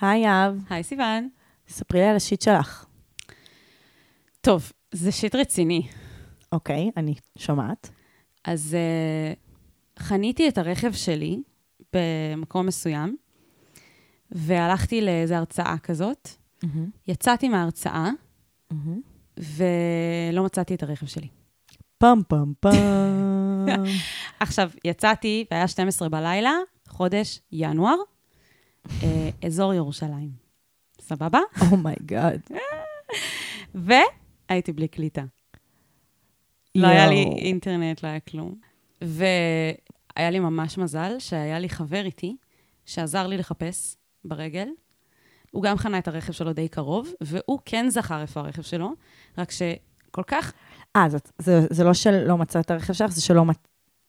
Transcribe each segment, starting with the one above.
היי יהב, היי סיוון. ספרי לי על השיט שלך. טוב, זה שיט רציני. אוקיי, אני שומעת. אז uh, חניתי את הרכב שלי במקום מסוים, והלכתי לאיזו הרצאה כזאת. יצאתי מההרצאה, ולא מצאתי את הרכב שלי. פם פם פם. עכשיו, יצאתי, והיה 12 בלילה, חודש ינואר, אזור ירושלים. סבבה? oh my God. והייתי בלי קליטה. לא היה לי אינטרנט, לא היה כלום. והיה לי ממש מזל שהיה לי חבר איתי, שעזר לי לחפש ברגל. הוא גם חנה את הרכב שלו די קרוב, והוא כן זכר איפה הרכב שלו, רק שכל כך... אה, זאת- זה- זה לא שלא מצא את הרכב שלך, זה שלא.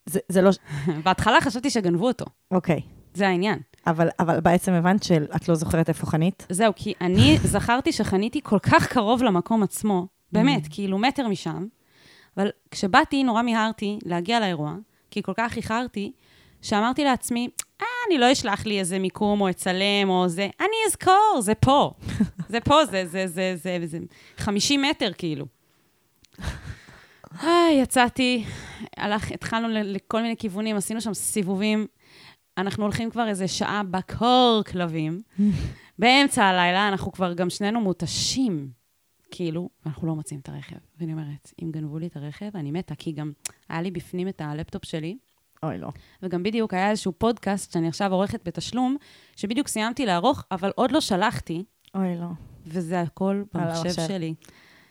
זה זה לא... בהתחלה חשבתי שגנבו אותו, אוקיי. זה העניין. אבל אבל בעצם הבנת שאת לא זוכרת איפה חנית? זהו, כי אני זכרתי שחניתי כל כך קרוב למקום עצמו, באמת, כאילו מטר משם, אבל כשבאתי, נורא מיהרתי להגיע לאירוע, כי כל כך איחרתי, שאמרתי לעצמי, אה, אני לא אשלח לי איזה מיקום או אצלם או זה, אני אזכור, זה פה. זה פה, זה, זה, זה, זה, זה, זה 50 מטר כאילו. אה, יצאתי, הלך, התחלנו לכל מיני כיוונים, עשינו שם סיבובים. אנחנו הולכים כבר איזה שעה בקור כלבים. באמצע הלילה אנחנו כבר גם שנינו מותשים, כאילו, ואנחנו לא מוצאים את הרכב. ואני אומרת, אם גנבו לי את הרכב, אני מתה, כי גם היה לי בפנים את הלפטופ שלי, אוי, לא. וגם בדיוק היה איזשהו פודקאסט שאני עכשיו עורכת בתשלום, שבדיוק סיימתי לערוך, אבל עוד לא שלחתי, אוי, לא. וזה הכל במחשב. שלי.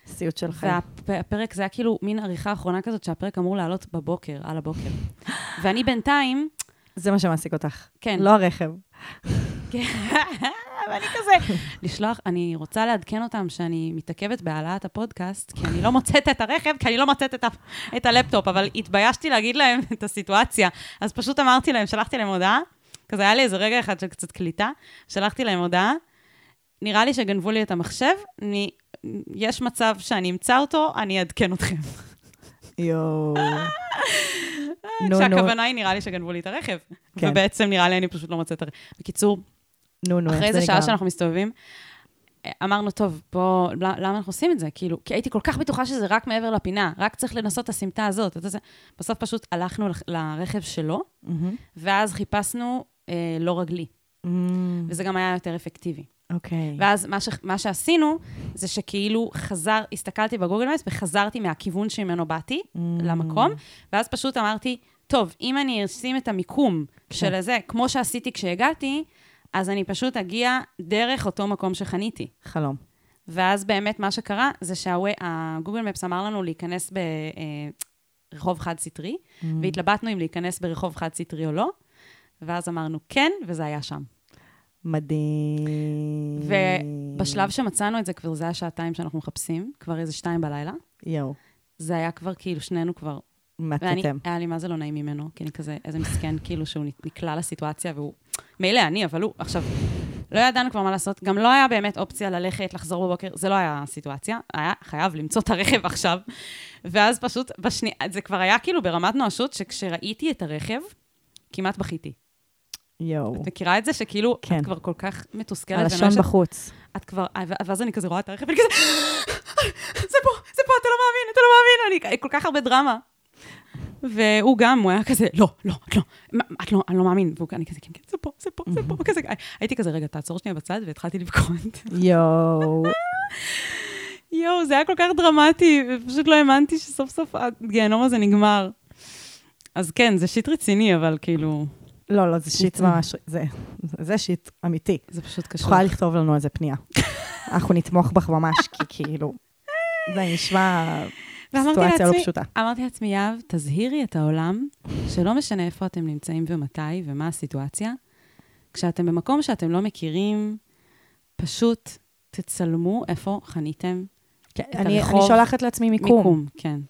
סיוט של חיים. והפרק, זה היה כאילו מין עריכה אחרונה כזאת, שהפרק אמור לעלות בבוקר, על הבוקר. ואני בינתיים, זה מה שמעסיק אותך. כן. לא הרכב. ואני כזה, לשלוח, אני רוצה לעדכן אותם שאני מתעכבת בהעלאת הפודקאסט, כי אני לא מוצאת את הרכב, כי אני לא מוצאת את, ה, את הלפטופ, אבל התביישתי להגיד להם את הסיטואציה. אז פשוט אמרתי להם, שלחתי להם הודעה, כזה היה לי איזה רגע אחד של קצת קליטה, שלחתי להם הודעה, נראה לי שגנבו לי את המחשב, אני, יש מצב שאני אמצא אותו, אני אעדכן אתכם. יואו. נו, נו, כשהכוונה היא, נראה לי שגנבו לי את הרכב. כן. ובעצם נראה לי אני פשוט לא מוצאת את הרכב. בקיצור, נו, נו, אחרי זה איזה שעה? שאנחנו מסתובבים, אה, אמרנו, טוב, בוא, ל- למה אנחנו עושים את זה? כאילו, כי הייתי כל כך בטוחה שזה רק מעבר לפינה, רק צריך לנסות את הסמטה הזאת. יודע, בסוף פשוט הלכנו לרכב שלו, מהמם. ואז חיפשנו אה, לא רגלי, מהמם. וזה גם היה יותר אפקטיבי. אוקיי. ואז מה, ש, מה שעשינו, זה שכאילו חזר, הסתכלתי בגוגל מייפס וחזרתי מהכיוון שממנו באתי למקום, ואז פשוט אמרתי, טוב, אם אני אשים את המיקום של הזה, כמו שעשיתי כשהגעתי, אז אני פשוט אגיע דרך אותו מקום שחניתי. חלום. ואז באמת מה שקרה, זה שהגוגל מפס אמר לנו להיכנס ברחוב חד-סטרי, והתלבטנו אם להיכנס ברחוב חד-סטרי או לא, ואז אמרנו כן, וזה היה שם. מדהים. ובשלב שמצאנו את זה, כבר זה היה שעתיים שאנחנו מחפשים, כבר איזה שתיים בלילה. יואו, זה היה כבר כאילו, שנינו כבר... מתתם. היה לי מה זה לא נעים ממנו, כי אני כזה, איזה מסכן, כאילו שהוא נקלע לסיטואציה, והוא... מילא אני, אבל הוא, עכשיו, לא ידענו כבר מה לעשות. גם לא היה באמת אופציה ללכת, לחזור בבוקר, זה לא היה הסיטואציה. היה חייב למצוא את הרכב עכשיו. ואז פשוט, בשנייה, זה כבר היה כאילו ברמת נואשות, שכשראיתי את הרכב, כמעט בכיתי. יואו. את מכירה את זה שכאילו, כן. את כבר כל כך מתוסכלת. הלשון ונואשת? בחוץ. את כבר, ואז אני כזה רואה את הרכב, ואני כזה, זה פה, זה פה, אתה לא מאמין, אתה לא מאמין, אני כל כך הרבה דרמה. והוא גם, הוא היה כזה, לא, לא, את לא, את לא, אני לא מאמין. והוא אני כזה, כן, כן, זה פה, זה פה, זה פה, כזה, הייתי כזה, רגע, תעצור שנייה בצד, והתחלתי לבכות. יואו. יואו, זה היה כל כך דרמטי, ופשוט לא האמנתי שסוף סוף הגיהנום הזה נגמר. אז כן, זה שיט רציני, אבל כאילו, לא, לא, זה שיט. ממש, זה, זה שיט אמיתי. זה פשוט קשור. יכולה לכתוב לנו על זה פנייה. אנחנו נתמוך בך ממש, כי כאילו, זה נשמע סיטואציה לא פשוטה. אמרתי לעצמי, יהב, תזהירי את העולם, שלא משנה איפה אתם נמצאים ומתי ומה הסיטואציה, כשאתם במקום שאתם לא מכירים, פשוט תצלמו איפה חניתם כן, את אני אני הרחוב. שולחת לעצמי מיקום. מיקום, כן.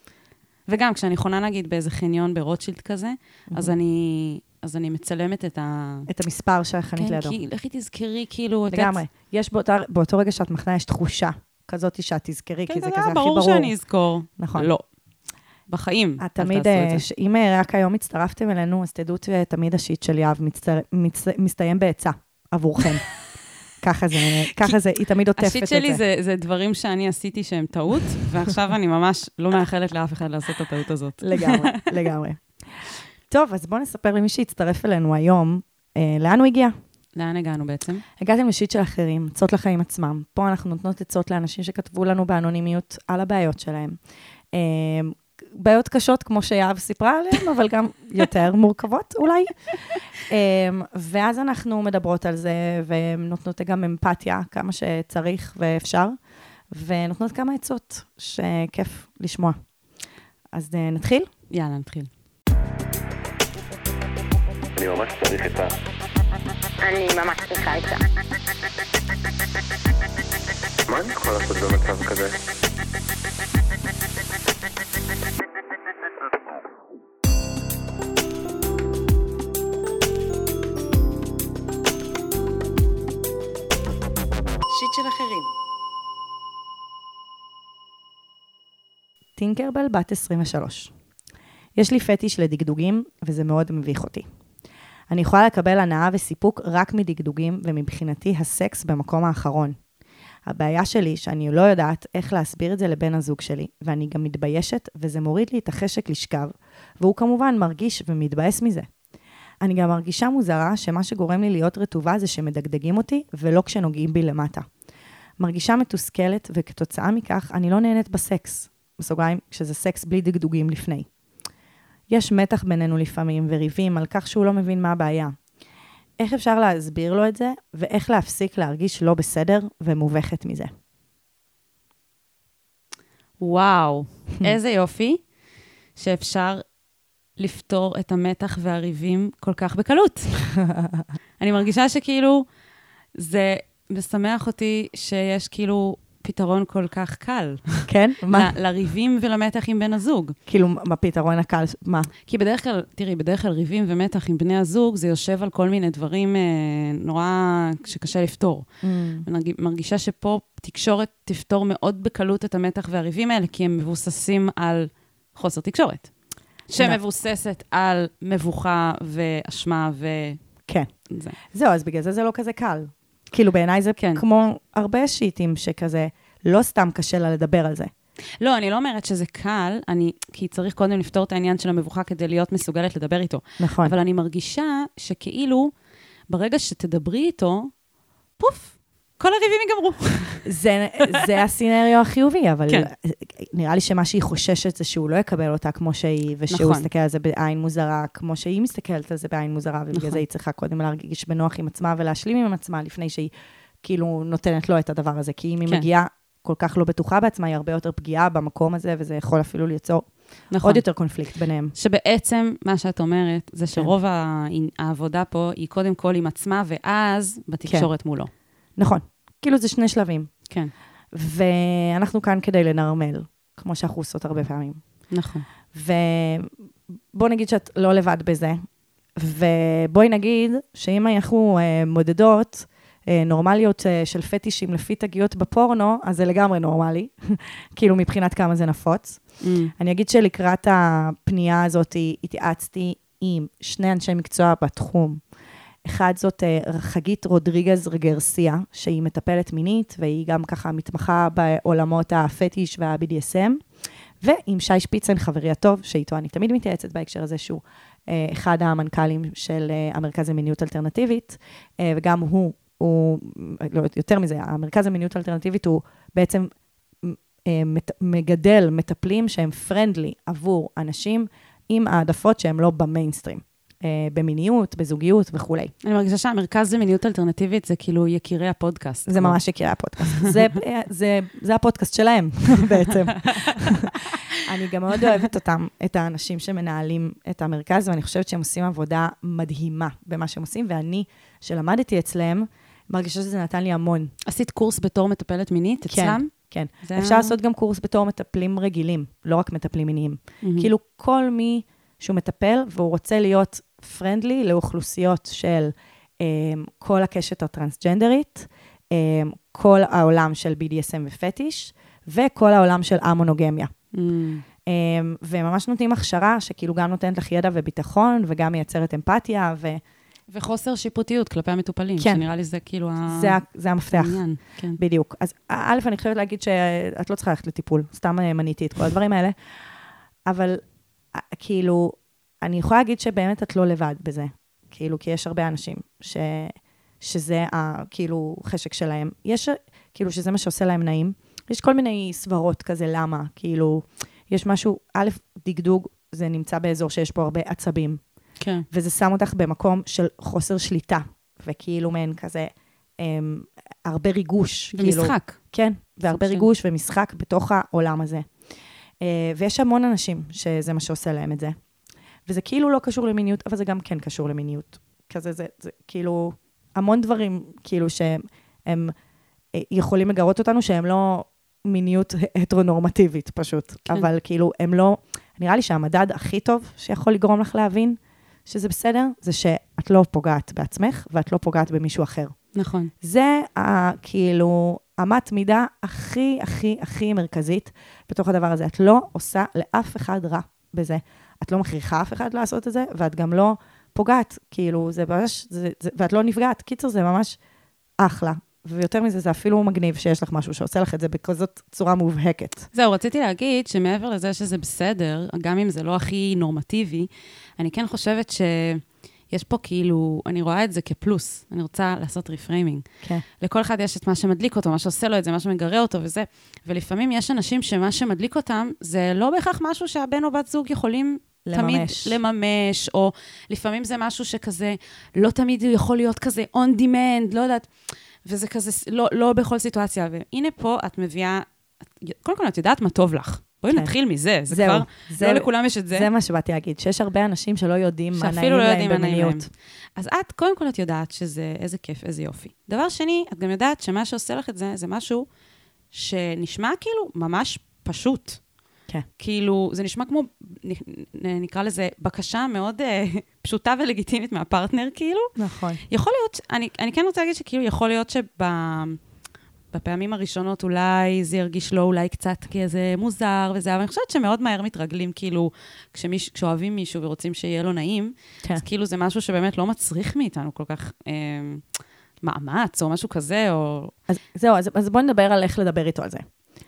וגם כשאני חונה, נגיד, באיזה חניון ברוטשילד כזה, אז אני... אז אני מצלמת את ה... את המספר שהחנית כן, לידו. כי לכי תזכרי, כאילו... את- לגמרי. יש באותה- באותו רגע שאת מחנה, יש תחושה כזאת שאת תזכרי, כן, כי זה זה כזה הכי ברור ברור. שאני אזכור. נכון. לא. בחיים. את תמיד, את אה, זה. אם אה, רק היום הצטרפתם אלינו, אז תדעו שתמיד השיט של יהב מצטר- מצ- מסתיים בעצה עבורכם. ככה זה, ככה זה, היא תמיד עוטפת את זה. השיט שלי זה, זה דברים שאני עשיתי שהם טעות, ועכשיו אני ממש לא מאחלת לאף אחד לעשות את הטעות הזאת. לגמרי, לגמרי. טוב, אז בואו נספר למי שהצטרף אלינו היום, אה, לאן הוא הגיע. לאן הגענו בעצם? הגעתם לשיט של אחרים, עצות לחיים עצמם. פה אנחנו נותנות עצות לאנשים שכתבו לנו באנונימיות על הבעיות שלהם. אה, בעיות קשות, כמו שיהב סיפרה עליהן, אבל גם יותר מורכבות אולי. אה, ואז אנחנו מדברות על זה, ונותנות גם אמפתיה, כמה שצריך ואפשר, ונותנות כמה עצות שכיף לשמוע. אז אה, נתחיל? יאללה, נתחיל. אני ממש צריך עצה. אני ממש צריכה עצה. מה אני יכול לעשות במצב כזה? שיט של אחרים. טינקרבל בת 23. יש לי פטיש לדגדוגים, וזה מאוד מביך אותי. אני יכולה לקבל הנאה וסיפוק רק מדגדוגים, ומבחינתי הסקס במקום האחרון. הבעיה שלי שאני לא יודעת איך להסביר את זה לבן הזוג שלי, ואני גם מתביישת, וזה מוריד לי את החשק לשכב, והוא כמובן מרגיש ומתבאס מזה. אני גם מרגישה מוזרה שמה שגורם לי להיות רטובה זה שמדגדגים אותי, ולא כשנוגעים בי למטה. מרגישה מתוסכלת, וכתוצאה מכך אני לא נהנית בסקס. בסוגריים, כשזה סקס בלי דגדוגים לפני. יש מתח בינינו לפעמים, וריבים על כך שהוא לא מבין מה הבעיה. איך אפשר להסביר לו את זה, ואיך להפסיק להרגיש לא בסדר ומובכת מזה? וואו, איזה יופי שאפשר לפתור את המתח והריבים כל כך בקלות. אני מרגישה שכאילו, זה משמח אותי שיש כאילו פתרון כל כך קל. כן? מה? ל- לריבים ולמתח עם בן הזוג. כאילו, מה פתרון הקל? מה? כי בדרך כלל, תראי, בדרך כלל ריבים ומתח עם בני הזוג, זה יושב על כל מיני דברים אה, נורא שקשה לפתור. Mm. מרגישה שפה תקשורת תפתור מאוד בקלות את המתח והריבים האלה, כי הם מבוססים על חוסר תקשורת. שמבוססת על מבוכה ואשמה וזה. כן. זהו, אז בגלל זה זה לא כזה קל. כאילו, בעיניי זה כן. כמו הרבה שיטים שכזה, לא סתם קשה לה לדבר על זה. לא, אני לא אומרת שזה קל, אני, כי צריך קודם לפתור את העניין של המבוכה כדי להיות מסוגלת לדבר איתו. נכון. אבל אני מרגישה שכאילו, ברגע שתדברי איתו, פוף, כל הריבים ייגמרו. זה, זה הסצנריו החיובי, אבל כן. נראה לי שמה שהיא חוששת זה שהוא לא יקבל אותה כמו שהיא, ושהוא נכון. יסתכל על זה בעין מוזרה, כמו שהיא מסתכלת על זה בעין מוזרה, ובגלל נכון. זה היא צריכה קודם להרגיש בנוח עם עצמה ולהשלים עם עצמה לפני שהיא כאילו נותנת לו את הדבר הזה. כי אם היא כן. מגיעה כל כך לא בטוחה בעצמה, היא הרבה יותר פגיעה במקום הזה, וזה יכול אפילו ליצור נכון. עוד יותר קונפליקט ביניהם. שבעצם, מה שאת אומרת, זה כן. שרוב ה- העבודה פה היא קודם כל עם עצמה, ואז בתקשורת מולו. נכון. כאילו זה שני שלבים. כן, ואנחנו כאן כדי לנרמל, כמו שאנחנו עושות הרבה פעמים. נכון. ובוא נגיד שאת לא לבד בזה, ובואי נגיד שאם אנחנו אה, מודדות אה, נורמליות אה, של פטישים לפי תגיות בפורנו, אז זה לגמרי נורמלי, כאילו מבחינת כמה זה נפוץ. Mm, אני אגיד שלקראת הפנייה הזאת התייעצתי עם שני אנשי מקצוע בתחום. אחד זאת אה, חגית רודריגז רגרסיה, שהיא מטפלת מינית, והיא גם ככה מתמחה בעולמות הפטיש וה-BDSM, ועם שי שפיצן, חברי הטוב, שאיתו אני תמיד מתייעצת בהקשר הזה, שהוא אה, אחד המנכ"לים של אה, המרכז למיניות אלטרנטיבית, וגם הוא, הוא, לא, יותר מזה, המרכז למיניות אלטרנטיבית הוא בעצם מגדל מטפלים שהם פרנדלי עבור אנשים עם העדפות שהם לא במיינסטרים, במיניות, בזוגיות וכולי. אני מרגישה שהמרכז למיניות אלטרנטיבית זה כאילו יקירי הפודקאסט. זה ממש יקרה הפודקאסט. זה, אה, זה, זה הפודקאסט שלהם בעצם. אני גם מאוד אוהבת אותם, את האנשים שמנהלים את המרכז, ואני חושבת שהם עושים עבודה מדהימה במה שהם עושים, ואני, שלמדתי אצלם, מרגישה שזה נתן לי המון. עשית קורס בתור מטפלת מינית כן. אצלם? כן. זה- אפשר לעשות גם קורס בתור מטפלים רגילים, לא רק מטפלים מיניים. מהמם. כאילו, כל מי שהוא מטפל והוא רוצה להיות פרנדלי לאוכלוסיות של um, כל הקשת הטרנסג'נדרית, um, כל העולם של BDSM ופטיש, וכל העולם של המונוגמיה. Mm, Um, וממש נותנים הכשרה שכאילו גם נותנת לך ידע וביטחון, וגם מייצרת אמפתיה, וחוסר שיפוטיות כלפי המטופלים, כן. שנראה לי זה כאילו זה, ה- זה המפתח. העניין. כן. בדיוק. אז א', אני חייבת להגיד שאת לא צריכה ללכת לטיפול, סתם אה, מניתי את כל הדברים האלה, אבל אה, כאילו, אני יכולה להגיד שבאמת את לא לבד בזה. כאילו, כי יש הרבה אנשים ש, שזה ה, כאילו חשק שלהם. יש, כאילו, שזה מה שעושה להם נעים. יש כל מיני סברות כזה, למה? כאילו, יש משהו, א', דגדוג, זה נמצא באזור שיש פה הרבה עצבים. כן. וזה שם אותך במקום של חוסר שליטה, וכאילו מעין כזה, אמ, הרבה ריגוש. כאילו, ומשחק. כן, והרבה ריגוש ומשחק בתוך העולם הזה. אה, ויש המון אנשים שזה מה שעושה להם את זה. וזה כאילו לא קשור למיניות, אבל זה גם כן קשור למיניות. כזה, זה, זה כאילו המון דברים, כאילו שהם הם, אה, יכולים לגרות אותנו, שהם לא מיניות הטרונורמטיבית פשוט. כן. כן. אבל כאילו, הם לא... נראה לי שהמדד הכי טוב שיכול לגרום לך להבין שזה בסדר, זה שאת לא פוגעת בעצמך ואת לא פוגעת במישהו אחר. נכון. זה ה, כאילו אמת מידה הכי, הכי, הכי מרכזית בתוך הדבר הזה. את לא עושה לאף אחד רע בזה. את לא מכריחה אף אחד לעשות את זה, ואת גם לא פוגעת. כאילו, זה ממש, זה, זה, ואת לא נפגעת. קיצר, זה ממש אחלה. ויותר מזה, זה אפילו מגניב שיש לך משהו שעושה לך את זה בכזאת צורה מובהקת. זהו, רציתי להגיד שמעבר לזה שזה בסדר, גם אם זה לא הכי נורמטיבי, אני כן חושבת שיש פה כאילו, אני רואה את זה כפלוס. אני רוצה לעשות reframing. כן. לכל אחד יש את מה שמדליק אותו, מה שעושה לו את זה, מה שמגרה אותו וזה. ולפעמים יש אנשים שמה שמדליק אותם, זה לא בהכרח משהו שהבן או בת זוג יכולים תמיד לממש. לממש, או לפעמים זה משהו שכזה, לא תמיד יכול להיות כזה on demand, לא יודעת, וזה כזה, לא, לא בכל סיטואציה. והנה פה את מביאה, את- קודם כל את יודעת מה טוב לך. בואי כן. נתחיל מזה, זה זהו, כבר, זה- לא לכולם יש את זה. זה מה שבאתי להגיד, שיש הרבה אנשים שלא יודעים מה נעים לא להם. במיניות. אז את, קודם כל את יודעת שזה, איזה כיף, איזה יופי. דבר שני, את גם יודעת שמה שעושה לך את זה, זה משהו שנשמע כאילו ממש פשוט. כן. כאילו, זה נשמע כמו, נקרא לזה, בקשה מאוד אה, פשוטה ולגיטימית מהפרטנר, כאילו. נכון. יכול להיות, אני, אני כן רוצה להגיד שכאילו, יכול להיות שבפעמים הראשונות אולי זה ירגיש לו אולי קצת כאיזה מוזר וזה, אבל אני חושבת שמאוד מהר מתרגלים, כאילו, כשמיש, כשאוהבים מישהו ורוצים שיהיה לו נעים, כן. אז כאילו זה משהו שבאמת לא מצריך מאיתנו כל כך אה, מאמץ או משהו כזה, או... אז זהו, אז, אז בואי נדבר על איך לדבר איתו על זה.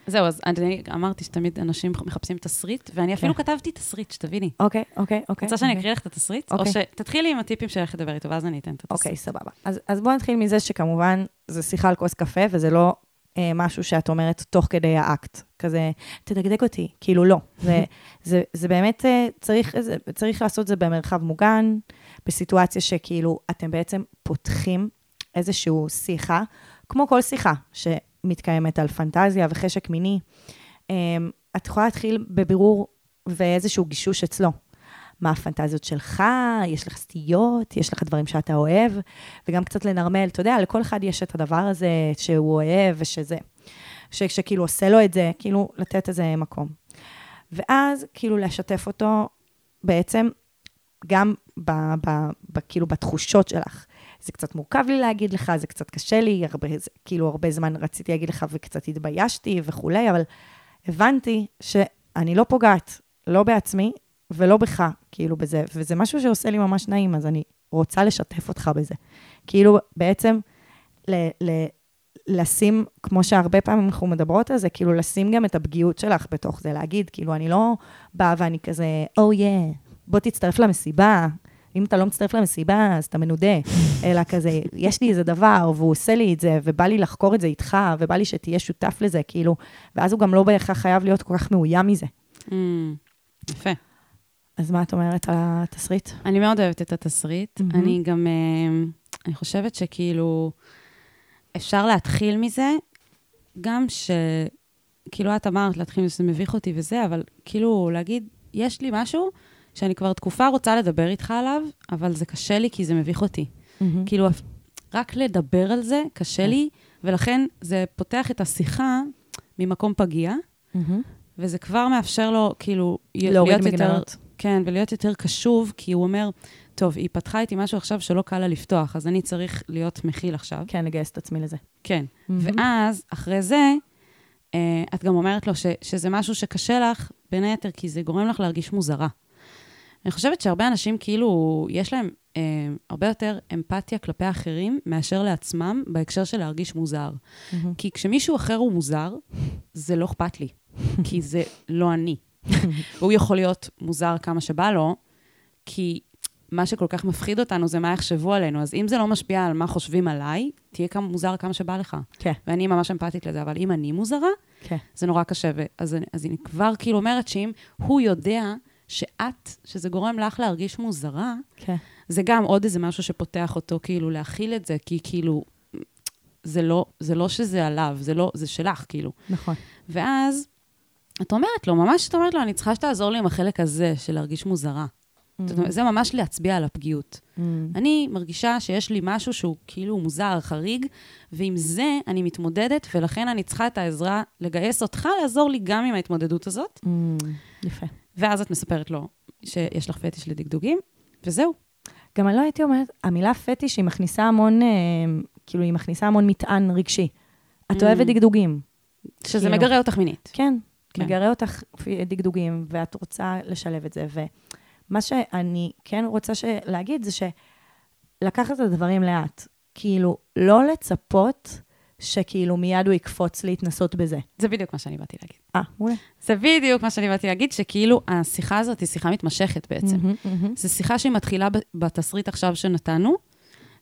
זהו, אז אני אמרתי שתמיד אנשים מחפשים תסריט, ואני אפילו כן. כתבתי תסריט, שתביני. אוקיי, אוקיי, אוקיי. רוצה שאני אוקיי. אקריא לך את התסריט? או אוקיי. שתתחילי עם הטיפים של איך לדבר איתו, ואז אני אתן את התסריט. אוקיי, סבבה. אז, אז בואו נתחיל מזה שכמובן, זה שיחה על כוס קפה, וזה לא אה, משהו שאת אומרת תוך כדי האקט. כזה, תדגדג אותי. כאילו, לא. זה, זה, זה באמת, אה, צריך, זה, צריך לעשות את זה במרחב מוגן, בסיטואציה שכאילו, אתם בעצם פותחים איזושהי שיחה, כמו כל שיחה שמתקיימת על פנטזיה וחשק מיני. אה, את יכולה להתחיל בבירור ואיזשהו גישוש אצלו. מה הפנטזיות שלך, יש לך סטיות, יש לך דברים שאתה אוהב, וגם קצת לנרמל, אתה יודע, לכל אחד יש את הדבר הזה שהוא אוהב ושזה, ש- שכאילו עושה לו את זה, כאילו לתת איזה מקום. ואז כאילו לשתף אותו בעצם גם ב, ב, ב, כאילו בתחושות שלך. זה קצת מורכב לי להגיד לך, זה קצת קשה לי, הרבה, זה, כאילו הרבה זמן רציתי להגיד לך וקצת התביישתי וכולי, אבל הבנתי שאני לא פוגעת, לא בעצמי ולא בך, כאילו בזה, וזה משהו שעושה לי ממש נעים, אז אני רוצה לשתף אותך בזה. כאילו בעצם ל, ל, לשים, כמו שהרבה פעמים אנחנו מדברות על זה, כאילו לשים גם את הפגיעות שלך בתוך זה, להגיד, כאילו, אני לא באה ואני כזה, או oh, yeah, בוא תצטרף למסיבה. אם אתה לא מצטרף למסיבה, אז אתה מנודה. אלא כזה, יש לי איזה דבר, והוא עושה לי את זה, ובא לי לחקור את זה איתך, ובא לי שתהיה שותף לזה, כאילו, ואז הוא גם לא בהכרח חייב להיות כל כך מאוים מזה. Mm, יפה. אז מה את אומרת על התסריט? אני מאוד אוהבת את התסריט. אני גם, אה, אני חושבת שכאילו, אפשר להתחיל מזה, גם ש... כאילו, את אמרת להתחיל שזה מביך אותי וזה, אבל כאילו, להגיד, יש לי משהו שאני כבר תקופה רוצה לדבר איתך עליו, אבל זה קשה לי כי זה מביך אותי. כאילו, רק לדבר על זה קשה כן. לי, ולכן זה פותח את השיחה ממקום פגיע, וזה כבר מאפשר לו, כאילו, להוריד להיות יותר... מגננות. כן, ולהיות יותר קשוב, כי הוא אומר, טוב, היא פתחה איתי משהו עכשיו שלא קל לה לפתוח, אז אני צריך להיות מכיל עכשיו. כן, לגייס את עצמי לזה. כן. מהמם. ואז, אחרי זה, אה, את גם אומרת לו ש, שזה משהו שקשה לך, בין היתר, כי זה גורם לך להרגיש מוזרה. אני חושבת שהרבה אנשים, כאילו, יש להם אה, הרבה יותר אמפתיה כלפי האחרים מאשר לעצמם בהקשר של להרגיש מוזר. כי כשמישהו אחר הוא מוזר, זה לא אכפת לי, כי זה לא אני. והוא יכול להיות מוזר כמה שבא לו, כי מה שכל כך מפחיד אותנו זה מה יחשבו עלינו. אז אם זה לא משפיע על מה חושבים עליי, תהיה כמה מוזר כמה שבא לך. כן, ואני ממש אמפתית לזה, אבל אם אני מוזרה, כן. זה נורא קשה. ו- אז, אני- אז אני כבר כאילו אומרת שאם הוא יודע שאת, שזה גורם לך להרגיש מוזרה, כן. זה גם עוד איזה משהו שפותח אותו, כאילו, להכיל את זה, כי כאילו, זה לא, זה לא שזה עליו, זה לא, זה שלך, כאילו. נכון. ואז את אומרת לו, ממש את אומרת לו, אני צריכה שתעזור לי עם החלק הזה של להרגיש מוזרה. זאת אומרת, זה ממש להצביע על הפגיעות. Mm. אני מרגישה שיש לי משהו שהוא כאילו מוזר, חריג, ועם זה אני מתמודדת, ולכן אני צריכה את העזרה לגייס אותך לעזור לי גם עם ההתמודדות הזאת. Mm, יפה. ואז את מספרת לו שיש לך פטיש לדגדוגים, וזהו. גם אני לא הייתי אומרת, המילה פטיש היא מכניסה המון, אה, כאילו, היא מכניסה המון מטען רגשי. את Mm. אוהבת דגדוגים. שזה כאילו. מגרה אותך מינית. כן, כן. מגרה אותך דגדוגים, ואת רוצה לשלב את זה. ומה שאני כן רוצה ש- להגיד זה שלקחת את הדברים לאט. כאילו, לא לצפות שכאילו מיד הוא יקפוץ להתנסות בזה. זה בדיוק מה שאני באתי להגיד. אה, מעולה. זה בדיוק מה שאני באתי להגיד, שכאילו השיחה הזאת היא שיחה מתמשכת בעצם. מהמם, מהמם. זו שיחה שהיא מתחילה בתסריט עכשיו שנתנו,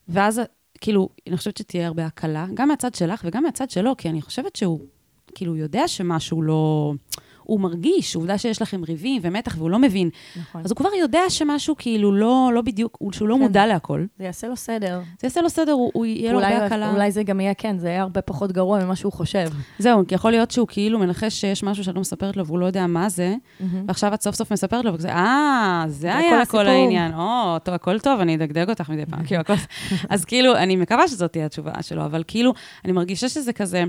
ואז כאילו, אני חושבת שתהיה הרבה הקלה, גם מהצד שלך וגם מהצד שלו, כי אני חושבת שהוא, כאילו, יודע שמשהו לא... הוא מרגיש, עובדה שיש לכם ריבים ומתח והוא לא מבין. נכון. אז הוא כבר יודע שמשהו כאילו לא, לא בדיוק, הוא- שהוא לא כן. מודע להכל. זה יעשה לו סדר. זה יעשה לו סדר, הוא, הוא יהיה לו הרבה הקלה. אולי זה גם יהיה, כן, זה יהיה הרבה פחות גרוע ממה שהוא חושב. זהו, כי יכול להיות שהוא כאילו מנחש שיש משהו שאת לא מספרת לו והוא לא יודע מה זה, ועכשיו את סוף סוף מספרת לו, וכזה, אה, זה היה כל כל הסיפור." העניין. או, טוב, הכל טוב, אני אדגדג אותך מדי פעם. כאילו, הכל... אז כאילו, אני מקווה שזאת תהיה התשובה שלו, אבל כאילו, אני מרגישה שזה כזה,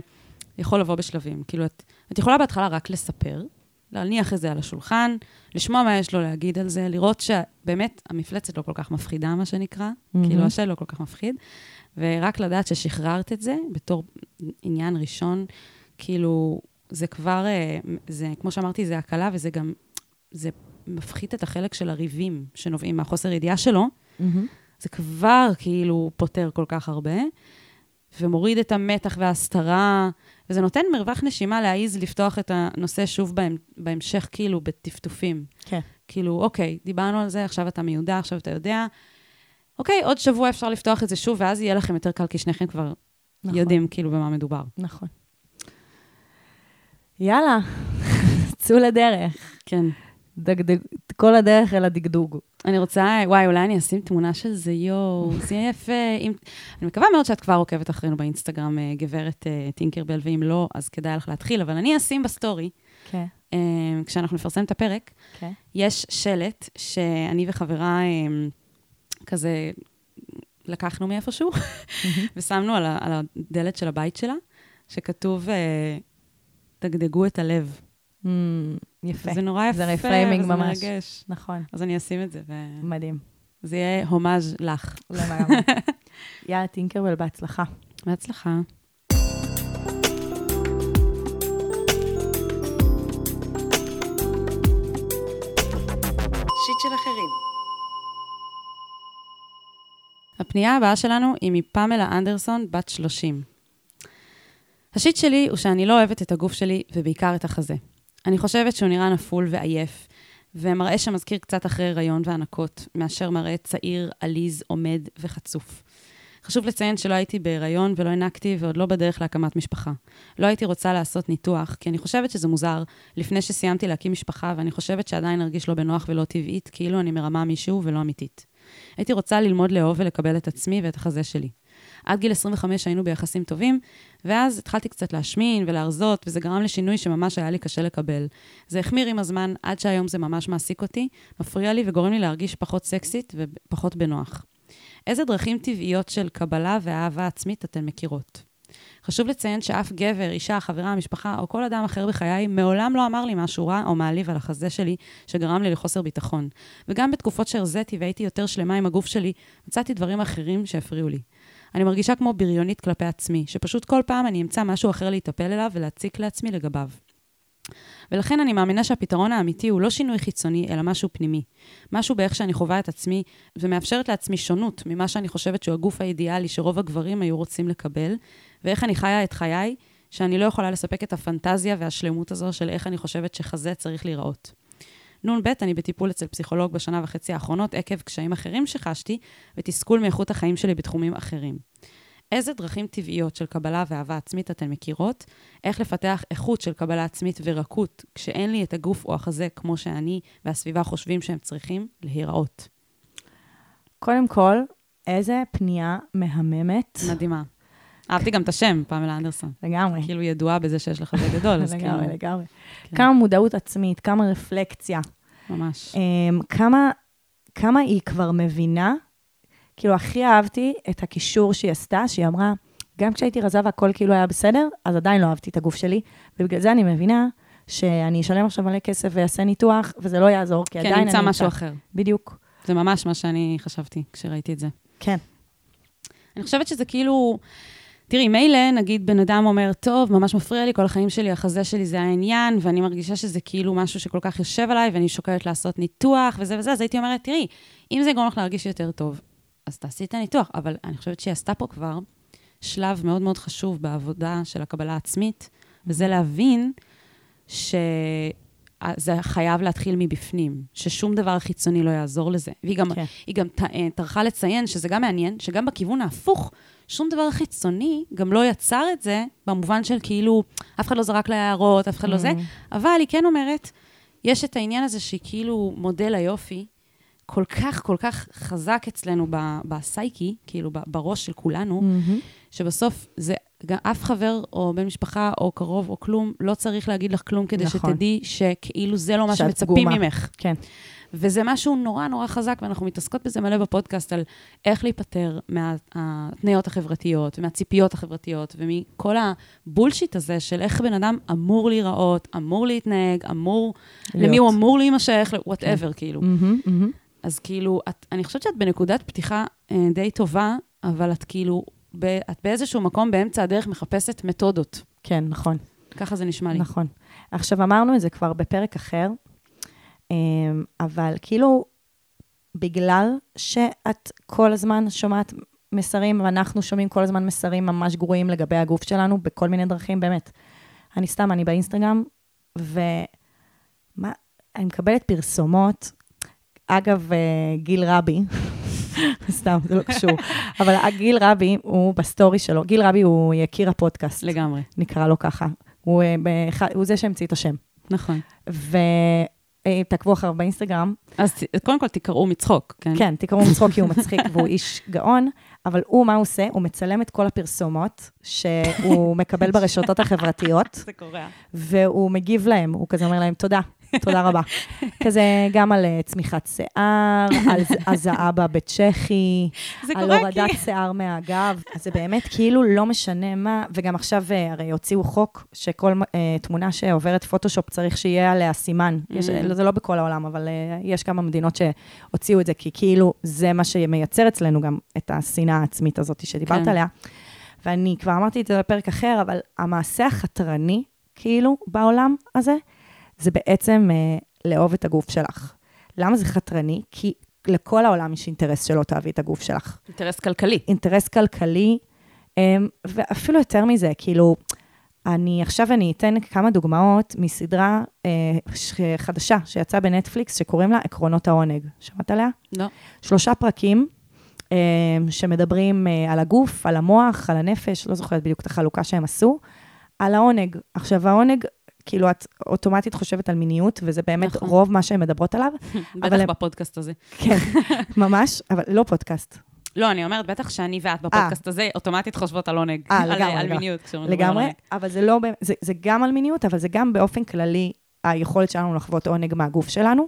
יכול לבוא בשלבים. כאילו, את, את יכולה בהתחלה רק לספר, להניח את זה על השולחן, לשמוע מה יש לו להגיד על זה, לראות שבאמת המפלצת לא כל כך מפחידה, מה שנקרא, מהמם. כאילו, השל לא כל כך מפחיד, ורק לדעת ששחררת את זה בתור עניין ראשון, כאילו, זה כבר, אה, זה, כמו שאמרתי, זה הקלה, וזה גם, זה מפחית את החלק של הריבים שנובעים מהחוסר ידיעה שלו, מהמם. זה כבר כאילו פותר כל כך הרבה, ומוריד את המתח וההסתרה, וזה נותן מרווח נשימה להעיז לפתוח את הנושא שוב בהמ, בהמשך, כאילו, בטפטופים. כן. כאילו, אוקיי, דיברנו על זה, עכשיו אתה מיודע, עכשיו אתה יודע. אוקיי, עוד שבוע אפשר לפתוח את זה שוב, ואז יהיה לכם יותר קל, כי שניכם כבר נכון. יודעים כאילו במה מדובר. נכון. יאללה, צאו לדרך. כן. דגדג, כל הדרך אל הדגדוג. אני רוצה, וואי, אולי אני אשים תמונה של זה, יואו, זה יהיה יפה. אם, אני מקווה מאוד שאת כבר עוקבת אחרינו באינסטגרם, אה, גברת אה, טינקרבל, ואם לא, אז כדאי לך להתחיל, אבל אני אשים ב story, כן, אה, כשאנחנו נפרסם את הפרק, כן. יש שלט שאני וחברה אה, כזה לקחנו מאיפשהו, ושמנו על, על הדלת של הבית שלה, שכתוב, אה, דגדגו את הלב. Mm, יפה. זה נורא יפה, זה reframing ממש. מרגש. נכון, אז אני אשים את זה, מדהים. וזה יהיה הומאז' לך. לגמרי. יאללה, טינקרבל, בהצלחה. בהצלחה. שיט של אחרים. הפנייה הבאה שלנו היא מפמלה אנדרסון, בת 30. השיט שלי הוא שאני לא אוהבת את הגוף שלי, ובעיקר את החזה. אני חושבת שהוא נראה נפול ועייף, ומראה שמזכיר קצת אחרי הריון והנקות, מאשר מראה צעיר, עליז, עומד וחצוף. חשוב לציין שלא הייתי בהיריון ולא הענקתי ועוד לא בדרך להקמת משפחה. לא הייתי רוצה לעשות ניתוח, כי אני חושבת שזה מוזר, לפני שסיימתי להקים משפחה, ואני חושבת שעדיין ארגיש לא בנוח ולא טבעית, כאילו אני מרמה מישהו ולא אמיתית. הייתי רוצה ללמוד לאהוב ולקבל את עצמי ואת החזה שלי. עד גיל 25 היינו ביחסים טובים, ואז התחלתי קצת להשמין ולהרזות, וזה גרם לשינוי שממש היה לי קשה לקבל. זה החמיר עם הזמן, עד שהיום זה ממש מעסיק אותי, מפריע לי וגורם לי להרגיש פחות סקסית ופחות בנוח. איזה דרכים טבעיות של קבלה ואהבה עצמית אתן מכירות? חשוב לציין שאף גבר, אישה, חברה, משפחה או כל אדם אחר בחיי מעולם לא אמר לי משהו רע או מעליב על החזה שלי שגרם לי לחוסר ביטחון. וגם בתקופות שהרזיתי והייתי יותר שלמה עם הגוף שלי, מצאתי דברים אחרים שהפריעו לי. אני מרגישה כמו בריונית כלפי עצמי, שפשוט כל פעם אני אמצא משהו אחר להיטפל אליו ולהציק לעצמי לגביו. ולכן אני מאמינה שהפתרון האמיתי הוא לא שינוי חיצוני, אלא משהו פנימי. משהו באיך שאני חווה את עצמי, ומאפשרת לעצמי שונות ממה שאני חושבת שהוא הגוף האידיאלי שרוב הגברים היו רוצים לקבל, ואיך אני חיה את חיי, שאני לא יכולה לספק את הפנטזיה והשלמות הזו של איך אני חושבת שחזה צריך להיראות. נ"ב, אני בטיפול אצל פסיכולוג בשנה וחצי האחרונות עקב קשיים אחרים שחשתי ותסכול מאיכות החיים שלי בתחומים אחרים. איזה דרכים טבעיות של קבלה ואהבה עצמית אתן מכירות? איך לפתח איכות של קבלה עצמית ורקות כשאין לי את הגוף או החזה כמו שאני והסביבה חושבים שהם צריכים להיראות? קודם כל, איזה פנייה מהממת. מדהימה. אהבתי גם את השם, פמלה אנדרסון. לגמרי. כאילו ידועה בזה שיש לך זה גדול, אז כאילו... לגמרי, לגמרי. כן. כמה מודעות עצמית, כמה רפלקציה, ממש. אמ, כמה, כמה היא כבר מבינה. כאילו, הכי אהבתי את הקישור שהיא עשתה, שהיא אמרה, גם כשהייתי רזה והכל כאילו היה בסדר, אז עדיין לא אהבתי את הגוף שלי, ובגלל זה אני מבינה שאני אשלם עכשיו מלא כסף ואעשה ניתוח, וזה לא יעזור, כי כן, עדיין אני נמצא משהו אחר. בדיוק, זה ממש מה שאני חשבתי כשראיתי את זה. כן. אני חושבת שזה כאילו... תראי, מילא, נגיד בן אדם אומר, טוב, ממש מפריע לי, כל החיים שלי, החזה שלי זה העניין, ואני מרגישה שזה כאילו משהו שכל כך יושב עליי, ואני שוקלת לעשות ניתוח וזה וזה, אז הייתי אומרת, תראי, אם זה יגרום לך להרגיש יותר טוב, אז תעשי את הניתוח. אבל אני חושבת שהיא עשתה פה כבר שלב מאוד מאוד חשוב בעבודה של הקבלה העצמית, וזה להבין שזה חייב להתחיל מבפנים, ששום דבר חיצוני לא יעזור לזה. והיא גם, כן. גם אה, טרחה לציין, שזה גם מעניין, שגם בכיוון ההפוך, שום דבר חיצוני גם לא יצר את זה, במובן של כאילו, אף אחד לא זרק לה הערות, אף אחד לא זה, אבל היא כן אומרת, יש את העניין הזה שהיא כאילו מודל היופי, כל כך, כל כך חזק אצלנו ב- בסייקי, כאילו ב- בראש של כולנו, מהמם. שבסוף זה, גם אף חבר או בן משפחה או קרוב או כלום, לא צריך להגיד לך כלום כדי נכון. שתדעי שכאילו זה לא מה שמצפים. ממך. כן. וזה משהו נורא נורא חזק, ואנחנו מתעסקות בזה מלא בפודקאסט, על איך להיפטר מההתניות החברתיות, מהציפיות החברתיות, ומכל ה bullshit הזה של איך בן אדם אמור להיראות, אמור להתנהג, אמור, להיות. למי הוא אמור להימשך, whatever, כאילו. מהמם, מהמם. אז כאילו, את, אני חושבת שאת בנקודת פתיחה אה, די טובה, אבל את כאילו, ב, את באיזשהו מקום באמצע הדרך מחפשת מתודות. כן, נכון. ככה זה נשמע לי. נכון. עכשיו, אמרנו את זה כבר בפרק אחר, אבל כאילו, בגלל שאת כל הזמן שומעת מסרים, ואנחנו שומעים כל הזמן מסרים ממש גרועים לגבי הגוף שלנו, בכל מיני דרכים, באמת. אני סתם, אני באינסטגרם, ומה, אני מקבלת פרסומות, אגב, אה, גיל רבי, סתם, זה לא קשור, אבל גיל רבי, הוא בסטורי שלו, גיל רבי הוא יקיר הפודקאסט. לגמרי, נקרא לו ככה. הוא, אה, הוא זה שהמציא את השם. נכון. ותעקבו אחריו באינסטגרם. אז קודם כל תקראו מצחוק, כן? כן, תקראו מצחוק כי הוא מצחיק והוא איש גאון, אבל הוא, מה הוא עושה? הוא מצלם את כל הפרסומות שהוא מקבל ברשתות החברתיות, זה קורה. והוא מגיב להם, הוא כזה אומר להם, תודה, תודה רבה. כזה גם על אה, צמיחת שיער, על הזעה בבית צ'כי, זה על הורדת כי... שיער מהגב. אז זה באמת כאילו לא משנה מה, וגם עכשיו אה, הרי הוציאו חוק שכל אה, תמונה שעוברת פוטושופ צריך שיהיה עליה סימן. יש, Mm. זה לא בכל העולם, אבל אה, יש כמה מדינות שהוציאו את זה, כי כאילו זה מה שמייצר אצלנו גם את השנאה העצמית הזאת שדיברת כן. עליה. ואני כבר אמרתי את זה בפרק אחר, אבל המעשה החתרני, כאילו, בעולם הזה, זה בעצם אה, לאהוב את הגוף שלך. למה זה חתרני? כי לכל העולם יש אינטרס שלא תאהבי את הגוף שלך. אינטרס כלכלי. אינטרס כלכלי, אמ, ואפילו יותר מזה, כאילו, אני עכשיו אני אתן כמה דוגמאות מסדרה אה, ש- חדשה שיצאה בנטפליקס, שקוראים לה עקרונות העונג. שמעת עליה? לא. שלושה פרקים אה, שמדברים אה, על הגוף, על המוח, על הנפש, לא זוכרת בדיוק את החלוקה שהם עשו, על העונג. עכשיו, העונג, כאילו, את אוטומטית חושבת על מיניות, וזה באמת נכון. רוב מה שהן מדברות עליו. בטח הם- בפודקאסט הזה. כן, ממש, אבל לא פודקאסט. לא, אני אומרת, בטח שאני ואת בפודקאסט הזה אוטומטית חושבות על עונג. אה, לגמרי, על. מיניות. כשמדברים על לגמרי. אבל זה לא, זה, זה גם על מיניות, אבל זה גם באופן כללי היכולת שלנו לחוות עונג מהגוף שלנו.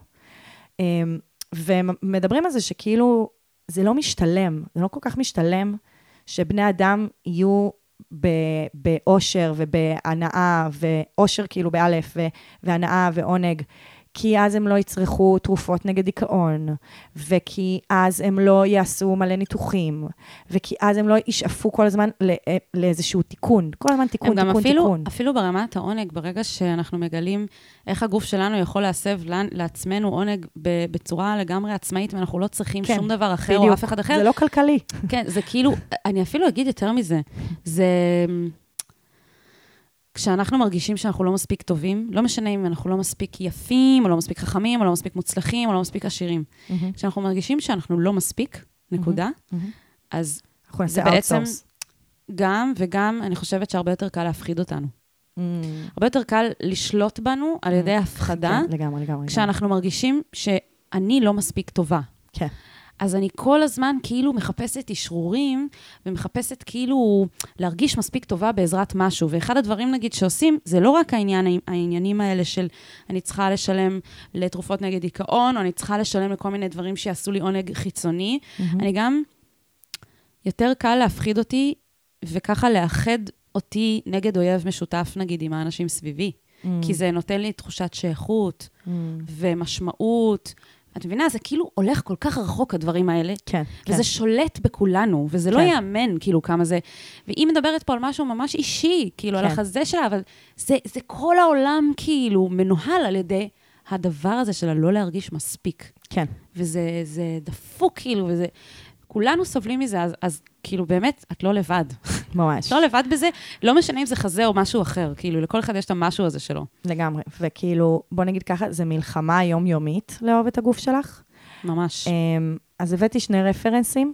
אמ, ומדברים על זה שכאילו, זה לא משתלם, זה לא כל כך משתלם שבני אדם יהיו באושר ובהנאה, ואושר כאילו באלף, והנאה ועונג, כי אז הם לא יצרכו תרופות נגד דיכאון, וכי אז הם לא יעשו מלא ניתוחים, וכי אז הם לא ישאפו כל הזמן לא, לאיזשהו תיקון. כל הזמן תיקון, הם גם תיקון, אפילו, תיקון. אפילו ברמת העונג, ברגע שאנחנו מגלים איך הגוף שלנו יכול להסב לנ- לעצמנו עונג בצורה לגמרי עצמאית, ואנחנו לא צריכים כן, שום דבר אחר או בדיוק. אף אחד אחר, זה לא כלכלי. כן, זה כאילו, אני אפילו אגיד יותר מזה. זה... כשאנחנו מרגישים שאנחנו לא מספיק טובים, לא משנה אם אנחנו לא מספיק יפים, או לא מספיק חכמים, או לא מספיק מוצלחים, או לא מספיק עשירים. כשאנחנו מרגישים שאנחנו לא מספיק, נקודה, מהמם. אז אנחנו נעשה זה בעצם-. גם וגם, אני חושבת שהרבה יותר קל להפחיד אותנו. Mm, הרבה יותר קל לשלוט בנו על ידי הפחדה, כן, לגמרי, לגמרי. כשאנחנו מרגישים שאני לא מספיק טובה. כן. אז אני כל הזמן כאילו מחפשת אשרורים, ומחפשת כאילו להרגיש מספיק טובה בעזרת משהו. ואחד הדברים, נגיד, שעושים, זה לא רק העניין, העניינים האלה של אני צריכה לשלם לתרופות נגד דיכאון, או אני צריכה לשלם לכל מיני דברים שיעשו לי עונג חיצוני. מהמם. אני גם, יותר קל להפחיד אותי, וככה לאחד אותי נגד אויב משותף, נגיד, עם האנשים סביבי. Mm, כי זה נותן לי תחושת שייכות mm, ומשמעות. את מבינה? זה כאילו הולך כל כך רחוק, הדברים האלה. כן, כן. וזה שולט בכולנו, וזה לא כן. ייאמן, כאילו, כמה זה... והיא מדברת פה על משהו ממש אישי, כאילו, על כן. החזה שלה, אבל זה, זה כל העולם, כאילו, מנוהל על ידי הדבר הזה של הלא להרגיש מספיק. כן. וזה זה דפוק, כאילו, וזה... כולנו סובלים מזה, אז, אז כאילו, באמת, את לא לבד. ממש. לא לבד בזה, לא משנה אם זה חזה או משהו אחר, כאילו, לכל אחד יש את המשהו הזה שלו. לגמרי. וכאילו, בוא נגיד ככה, זה מלחמה יומיומית לאהוב את הגוף שלך. ממש. אמ, אז הבאתי שני רפרנסים.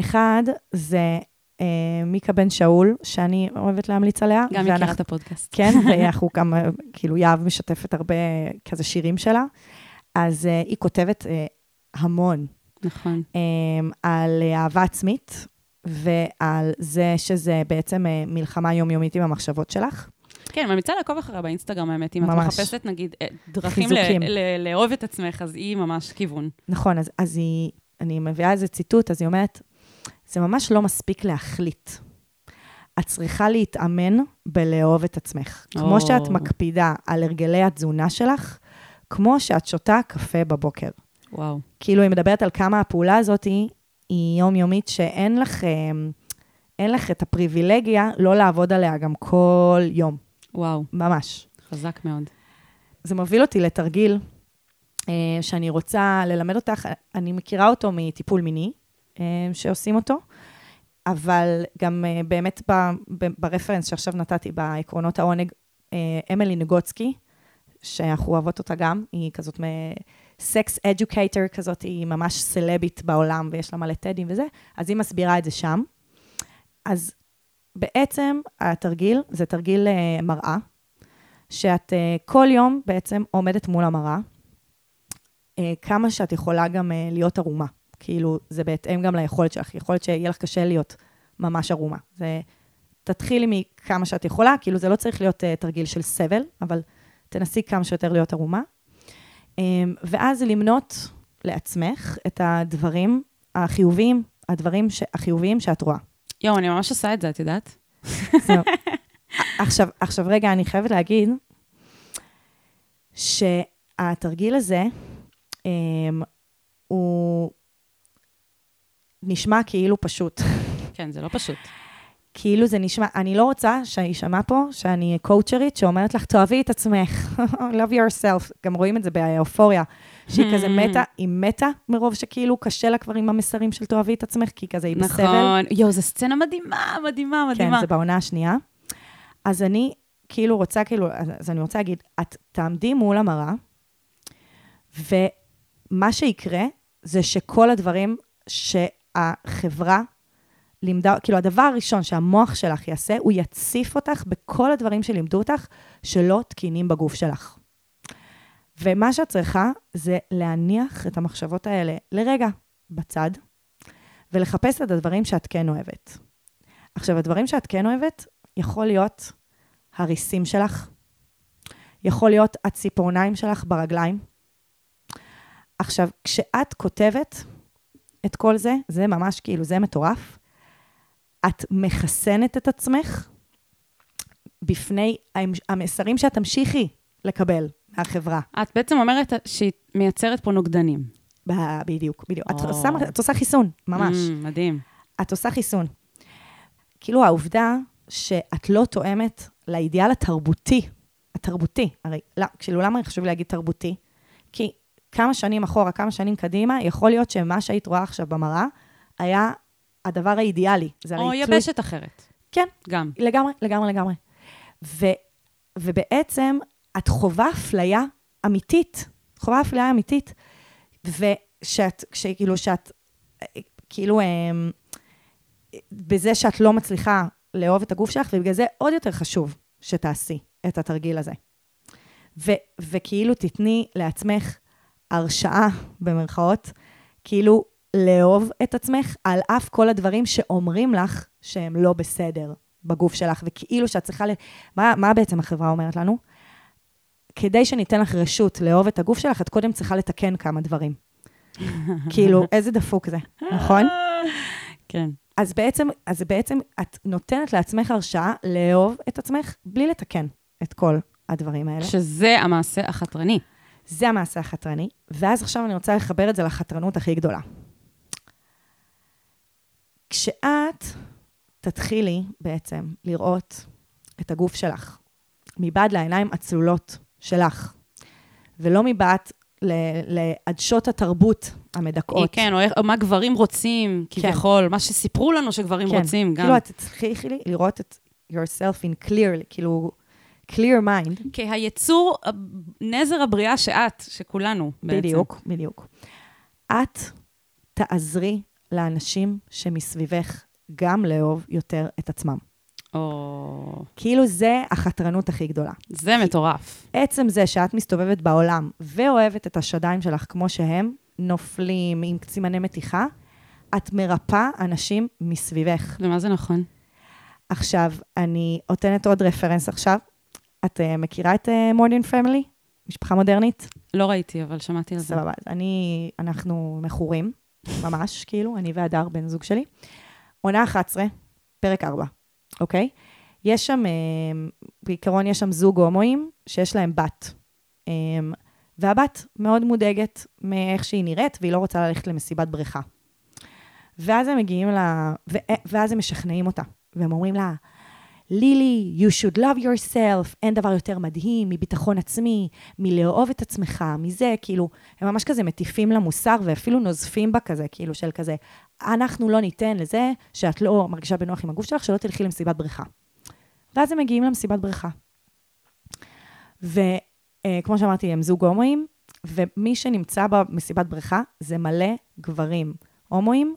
אחד זה אה, מיקה בן שאול, שאני אוהבת להמליץ עליה. גם ואנחנו- מכירה את הפודקאסט. כן, ואנחנו גם, אה, כאילו, יהב משתפת הרבה כזה שירים שלה. אז אה, היא כותבת אה, המון נכון. אמ, על אה, אהבה עצמית, ועל זה שזה בעצם אה, מלחמה יומיומית עם המחשבות שלך. כן, ממליצה לעקוב אחריה באינסטגרם, האמת. אם את ממש. מחפשת, נגיד, אה, דרכים ל-. ל- לאהוב את עצמך, אז היא ממש כיוון. נכון, אז, אז היא, אני מביאה איזה ציטוט, אז היא אומרת, זה ממש לא מספיק להחליט. את צריכה להתאמן בלאהוב את עצמך. או. כמו שאת מקפידה על הרגלי התזונה שלך, כמו שאת שותה קפה בבוקר. וואו. כאילו, היא מדברת על כמה הפעולה הזאת היא, היא יומיומית, שאין לך, אמ, אין לך את הפריבילגיה לא לעבוד עליה גם כל יום, וואו, ממש. חזק מאוד. זה מוביל אותי לתרגיל אה, שאני רוצה ללמד אותך, אני מכירה אותו מטיפול מיני, אה, שעושים אותו, אבל גם אה, באמת ברפרנס שעכשיו נתתי, בעקרונות העונג, אה, אמילי נגוצקי, שאנחנו אוהבות אותה גם, היא כזאת סקס אדיוקייטר כזאת, היא ממש סלבית בעולם ויש לה מלא טדים וזה, אז היא מסבירה את זה שם. אז בעצם התרגיל זה תרגיל אה, מראה, שאת uh, כל יום בעצם עומדת מול המראה, uh, כמה שאת יכולה גם להיות ערומה. כאילו, זה בהתאם גם ליכולת שלך. יכול להיות שיהיה לך קשה להיות ממש ערומה. זה, תתחילי מכמה שאת יכולה, כאילו זה לא צריך להיות uh, תרגיל של סבל, אבל תנסי כמה שיותר להיות ערומה. Um, ואז למנות לעצמך את הדברים החיוביים, הדברים ש... החיוביים שאת רואה. יואו, אני ממש עושה את זה, את יודעת? עכשיו, עכשיו רגע, אני חייבת להגיד שהתרגיל הזה, um, הוא נשמע כאילו פשוט. כן, זה לא פשוט. כאילו זה נשמע, אני לא רוצה שיישמע פה שאני קואוצ'רית שאומרת לך, תאהבי את עצמך, love yourself. גם רואים את זה באופוריה, שהיא כזה מתה, היא מתה מרוב שכאילו קשה לה כבר עם המסרים של תאהבי את עצמך, כי כזה היא בסבל. נכון. יואו, זו סצנה מדהימה, מדהימה, מדהימה. כן, זה בעונה השנייה. אז אני כאילו רוצה, כאילו, אז, אז אני רוצה להגיד, את תעמדי מול המראה, ומה שיקרה זה שכל הדברים שהחברה לימדה, כאילו, הדבר הראשון שהמוח שלך יעשה, הוא יציף אותך בכל הדברים שלימדו אותך שלא תקינים בגוף שלך. ומה שאת צריכה זה להניח את המחשבות האלה לרגע בצד, ולחפש את הדברים שאת כן אוהבת. עכשיו, הדברים שאת כן אוהבת, יכול להיות הריסים שלך, יכול להיות הציפורניים שלך ברגליים. עכשיו, כשאת כותבת את כל זה, זה ממש כאילו, זה מטורף, את מחסנת את עצמך בפני המסרים שאת תמשיכי לקבל מהחברה. את בעצם אומרת שהיא מייצרת פה נוגדנים. בדיוק, בדיוק. את או. עושה, את עושה חיסון, ממש. Mm, מדהים. את עושה חיסון. כאילו העובדה שאת לא תואמת לאידיאל התרבותי, התרבותי, הרי, לא, כאילו, למה חשוב להגיד תרבותי? כי כמה שנים אחורה, כמה שנים קדימה, יכול להיות שמה שהיית רואה עכשיו במראה היה הדבר האידיאלי. זה הרי או תלוי- יבשת אחרת. כן, גם. לגמרי, לגמרי, לגמרי. ו, ובעצם את חווה אפליה אמיתית, חווה אפליה אמיתית, ושאת, כאילו שאת, כאילו, אמ, בזה שאת לא מצליחה לאהוב את הגוף שלך, ובגלל זה עוד יותר חשוב שתעשי את התרגיל הזה. ו, וכאילו תתני לעצמך הרשאה, במרכאות, כאילו לאהוב את עצמך על אף כל הדברים שאומרים לך שהם לא בסדר בגוף שלך, וכאילו שאת צריכה ל... מה, מה בעצם החברה אומרת לנו? כדי שניתן לך רשות לאהוב את הגוף שלך, את קודם צריכה לתקן כמה דברים. כאילו, איזה דפוק זה, נכון? כן. אז בעצם, אז בעצם את נותנת לעצמך הרשאה לאהוב את עצמך בלי לתקן את כל הדברים האלה. שזה המעשה החתרני. זה המעשה החתרני, ואז עכשיו אני רוצה לחבר את זה לחתרנות הכי גדולה. כשאת תתחילי בעצם לראות את הגוף שלך מבעד לעיניים הצלולות שלך, ולא מבעד לעדשות התרבות המדכאות. כן, או, או מה גברים רוצים, כביכול, מה שסיפרו לנו שגברים רוצים, גם. כאילו, את צריכי לראות את yourself in clear, כאילו, clear mind. כהיצור, נזר הבריאה שאת, שכולנו בעצם. בדיוק, בדיוק. את תעזרי לאנשים שמסביבך גם לאהוב יותר את עצמם. או... כאילו זה החתרנות הכי גדולה. זה מטורף. עצם זה שאת מסתובבת בעולם ואוהבת את השדיים שלך כמו שהם, נופלים עם סימני מתיחה, את מרפאה אנשים מסביבך. ומה זה נכון? עכשיו, אני נותנת עוד רפרנס עכשיו. את uh, מכירה את מורדין uh, פמילי? משפחה מודרנית? לא ראיתי, אבל שמעתי על זה. סבבה. אני, אנחנו מכורים, ממש, כאילו, אני והדר, בן זוג שלי. עונה 11, פרק 4, אוקיי? יש שם, אה, בעיקרון יש שם זוג הומואים שיש להם בת. אה, והבת מאוד מודאגת מאיך שהיא נראית, והיא לא רוצה ללכת למסיבת בריכה. ואז הם מגיעים ל... ו... ואז הם משכנעים אותה, והם אומרים לה, לילי, you should love yourself, אין דבר יותר מדהים מביטחון עצמי, מלאהוב את עצמך, מזה, כאילו, הם ממש כזה מטיפים למוסר ואפילו נוזפים בה כזה, כאילו של כזה, אנחנו לא ניתן לזה שאת לא מרגישה בנוח עם הגוף שלך, שלא תלכי למסיבת בריכה. ואז הם מגיעים למסיבת בריכה. וכמו שאמרתי, הם זוג הומואים, ומי שנמצא במסיבת בריכה זה מלא גברים הומואים,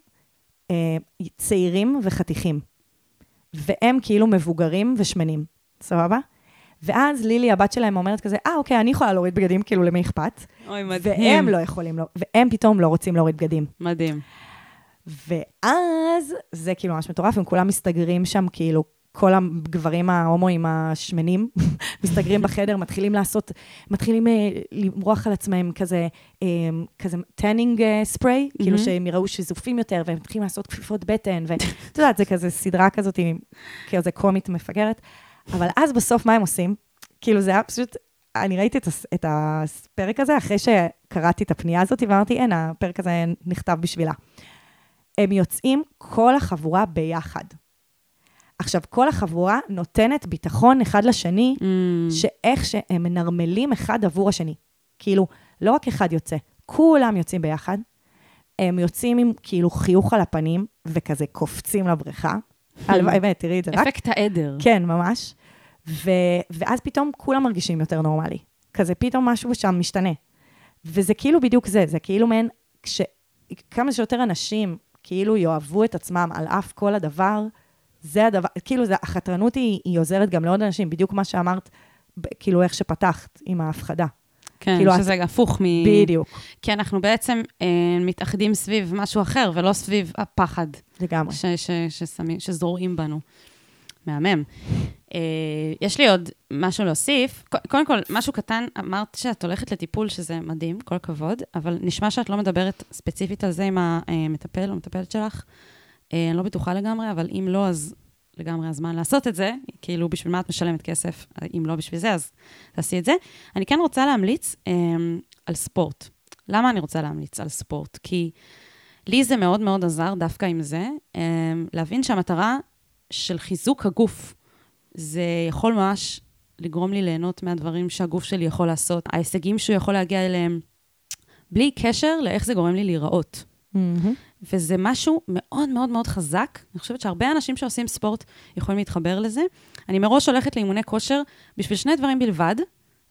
אה, צעירים וחתיכים. והם כאילו מבוגרים ושמנים, סבבה? ואז לילי, הבת שלהם, אומרת כזה, אה, אוקיי, אני יכולה להוריד בגדים, כאילו, למי אכפת? אוי, מדהים. והם לא יכולים, לא, והם פתאום לא רוצים להוריד בגדים. מדהים. ואז זה כאילו ממש מטורף, הם כולם מסתגרים שם, כאילו, כל הגברים ההומואים השמנים מסתגרים בחדר, מתחילים לעשות, מתחילים אה, למרוח על עצמם כזה, אה, כזה tanning אה, spray, mm-hmm. כאילו שהם יראו שזופים יותר, והם מתחילים לעשות כפיפות בטן, ואת יודעת, זה כזה סדרה כזאת, כזה קומית מפגרת. אבל אז בסוף, מה הם עושים? כאילו, זה היה פשוט, אני ראיתי את, הס, את הפרק הזה אחרי שקראתי את הפנייה הזאת, ואמרתי, אין, הפרק הזה נכתב בשבילה. הם יוצאים כל החבורה ביחד. עכשיו, כל החבורה נותנת ביטחון אחד לשני, Mm. שאיך שהם מנרמלים אחד עבור השני. כאילו, לא רק אחד יוצא, כולם יוצאים ביחד. הם יוצאים עם כאילו חיוך על הפנים, וכזה קופצים לבריכה. הלוואי, באמת, תראי את זה רק. אפקט העדר. כן, ממש. ו... ואז פתאום כולם מרגישים יותר נורמלי. כזה פתאום משהו שם משתנה. וזה כאילו בדיוק זה, זה כאילו מעין, כש... כמה שיותר אנשים כאילו יאהבו את עצמם על אף כל הדבר, זה הדבר, כאילו זה, החתרנות היא, היא עוזרת גם לעוד אנשים, בדיוק מה שאמרת, כאילו איך שפתחת עם ההפחדה. כן, כאילו, שזה הפוך מ... בדיוק, כי אנחנו בעצם אה, מתאחדים סביב משהו אחר, ולא סביב הפחד לגמרי. ש, ש, ששמים, שזרועים בנו. מהמם. אה, יש לי עוד משהו להוסיף. קודם כל, משהו קטן, אמרת שאת הולכת לטיפול, שזה מדהים, כל הכבוד, אבל נשמע שאת לא מדברת ספציפית על זה עם המטפל או מטפלת שלך. אה, אני לא בטוחה לגמרי, אבל אם לא, אז לגמרי הזמן לעשות את זה, כאילו, בשביל מה את משלמת כסף? אם לא בשביל זה, אז תעשי את זה. אני כן רוצה להמליץ אה, על ספורט. למה אני רוצה להמליץ על ספורט? כי לי זה מאוד מאוד עזר דווקא עם זה, אה, להבין שהמטרה של חיזוק הגוף, זה יכול ממש לגרום לי ליהנות מהדברים שהגוף שלי יכול לעשות, ההישגים שהוא יכול להגיע אליהם, בלי קשר לאיך זה גורם לי להיראות. מהמם. וזה משהו מאוד מאוד מאוד חזק. אני חושבת שהרבה אנשים שעושים ספורט יכולים להתחבר לזה. אני מראש הולכת לאימוני כושר בשביל שני דברים בלבד,